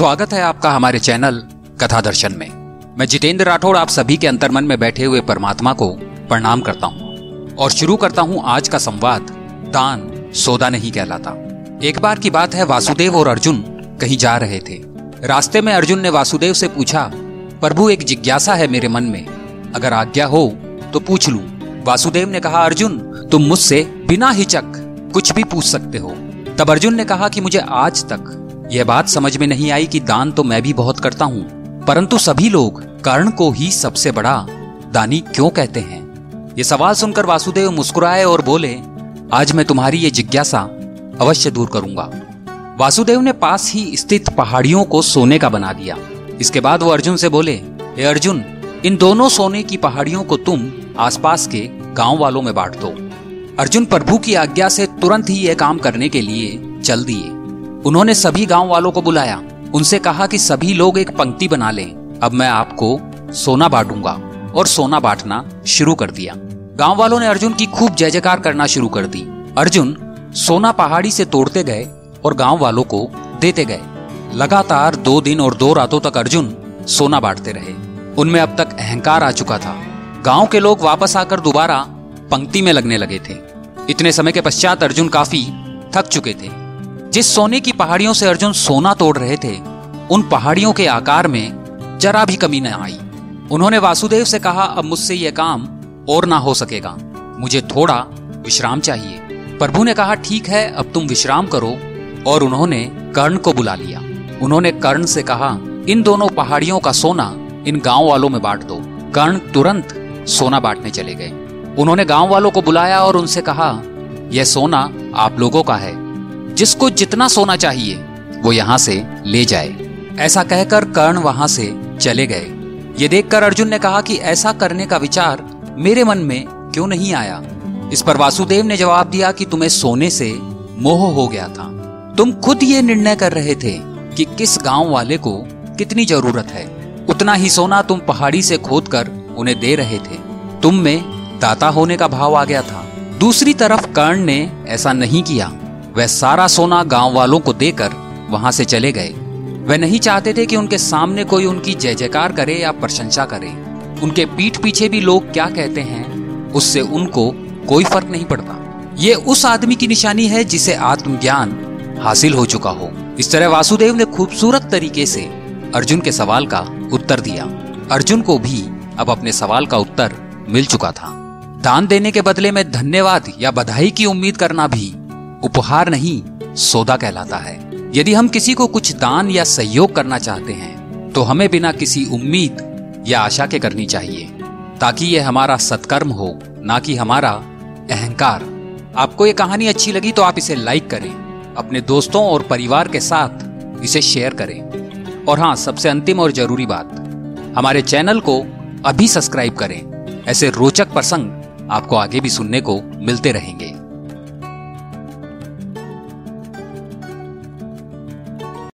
स्वागत है आपका हमारे चैनल कथा दर्शन में। मैं जितेंद्र राठौड़ आप सभी के अंतर्मन में बैठे हुए परमात्मा को प्रणाम करता हूँ। और शुरू करता हूँ आज का संवाद, दान, सौदा नहीं कहलाता। एक बार की बात है, वासुदेव और अर्जुन कहीं जा रहे थे। रास्ते में अर्जुन ने वासुदेव से पूछा, प्रभु, एक जिज्ञासा है मेरे मन में। अगर आज्ञा हो तो पूछ लू। वासुदेव ने कहा, अर्जुन, तुम मुझसे बिना हिचक कुछ भी पूछ सकते हो। तब अर्जुन ने कहा कि मुझे आज तक यह बात समझ में नहीं आई कि दान तो मैं भी बहुत करता हूँ, परंतु सभी लोग कर्ण को ही सबसे बड़ा दानी क्यों कहते हैं? ये सवाल सुनकर वासुदेव मुस्कुराए और बोले, आज मैं तुम्हारी ये जिज्ञासा अवश्य दूर करूँगा। वासुदेव ने पास ही स्थित पहाड़ियों को सोने का बना दिया। इसके बाद वो अर्जुन से बोले, हे अर्जुन, इन दोनों सोने की पहाड़ियों को तुम आसपास के गाँव वालों में बांट दो। अर्जुन प्रभु की आज्ञा से तुरंत ही यह काम करने के लिए चल दिए। उन्होंने सभी गाँव वालों को बुलाया। उनसे कहा कि सभी लोग एक पंक्ति बना लें। अब मैं आपको सोना बांटूँगा और सोना बांटना शुरू कर दिया। गाँव वालों ने अर्जुन की खूब जय जयकार करना शुरू कर दी। अर्जुन सोना पहाड़ी से तोड़ते गए और गाँव वालों को देते गए। लगातार दो दिन और दो रातों तक अर्जुन सोना बांटते रहे। उनमें अब तक अहंकार आ चुका था। गाँव के लोग वापस आकर दोबारा पंक्ति में लगने लगे थे। इतने समय के पश्चात अर्जुन काफ़ी थक चुके थे। जिस सोने की पहाड़ियों से अर्जुन सोना तोड़ रहे थे, उन पहाड़ियों के आकार में जरा भी कमी न आई। उन्होंने वासुदेव से कहा, अब मुझसे यह काम और ना हो सकेगा। मुझे थोड़ा विश्राम चाहिए। प्रभु ने कहा, ठीक है, अब तुम विश्राम करो। और उन्होंने कर्ण को बुला लिया। उन्होंने कर्ण से कहा, इन दोनों पहाड़ियों का सोना इन गाँव वालों में बांट दो। कर्ण तुरंत सोना बांटने चले गए। उन्होंने गाँव वालों को बुलाया और उनसे कहा, यह सोना आप लोगों का है। जिसको जितना सोना चाहिए, वो यहाँ से ले जाए। ऐसा कहकर कर्ण वहाँ से चले गए। ये देखकर अर्जुन ने कहा कि ऐसा करने का विचार मेरे मन में क्यों नहीं आया? इस पर वासुदेव ने जवाब दिया कि तुम्हें सोने से मोह हो गया था। तुम खुद ये निर्णय कर रहे थे कि किस गाँव वाले को कितनी ज़रूरत है। उतना ही सोना तुम पहाड़ी से खोद कर उन्हें दे रहे थे। तुम में दाता होने का भाव आ गया था। दूसरी तरफ़ कर्ण ने ऐसा नहीं किया। वह सारा सोना गाँव वालों को देकर वहाँ से चले गए। वह नहीं चाहते थे कि उनके सामने कोई उनकी जय जयकार करे या प्रशंसा करे। उनके पीठ पीछे भी लोग क्या कहते हैं, उससे उनको कोई फ़र्क नहीं पड़ता। ये उस आदमी की निशानी है जिसे आत्मज्ञान हासिल हो चुका हो। इस तरह वासुदेव ने खूबसूरत तरीके से अर्जुन के सवाल का उत्तर दिया। अर्जुन को भी अब अपने सवाल का उत्तर मिल चुका था। दान देने के बदले में धन्यवाद या बधाई की उम्मीद करना भी उपहार नहीं, सौदा कहलाता है। यदि हम किसी को कुछ दान या सहयोग करना चाहते हैं तो हमें बिना किसी उम्मीद या आशा के करनी चाहिए, ताकि यह हमारा सत्कर्म हो, ना कि हमारा अहंकार। आपको ये कहानी अच्छी लगी तो आप इसे लाइक करें, अपने दोस्तों और परिवार के साथ इसे शेयर करें। और हाँ सबसे अंतिम और ज़रूरी बात, हमारे चैनल को अभी सब्सक्राइब करें। ऐसे रोचक प्रसंग आपको आगे भी सुनने को मिलते रहेंगे।